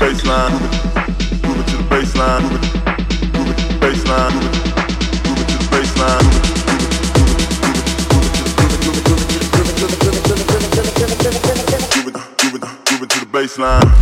baseline, it, to the. Baseline.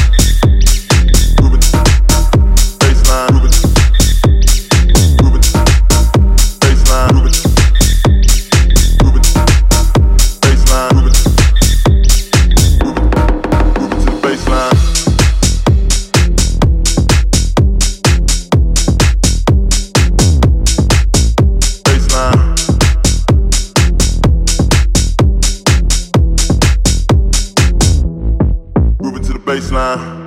baseline.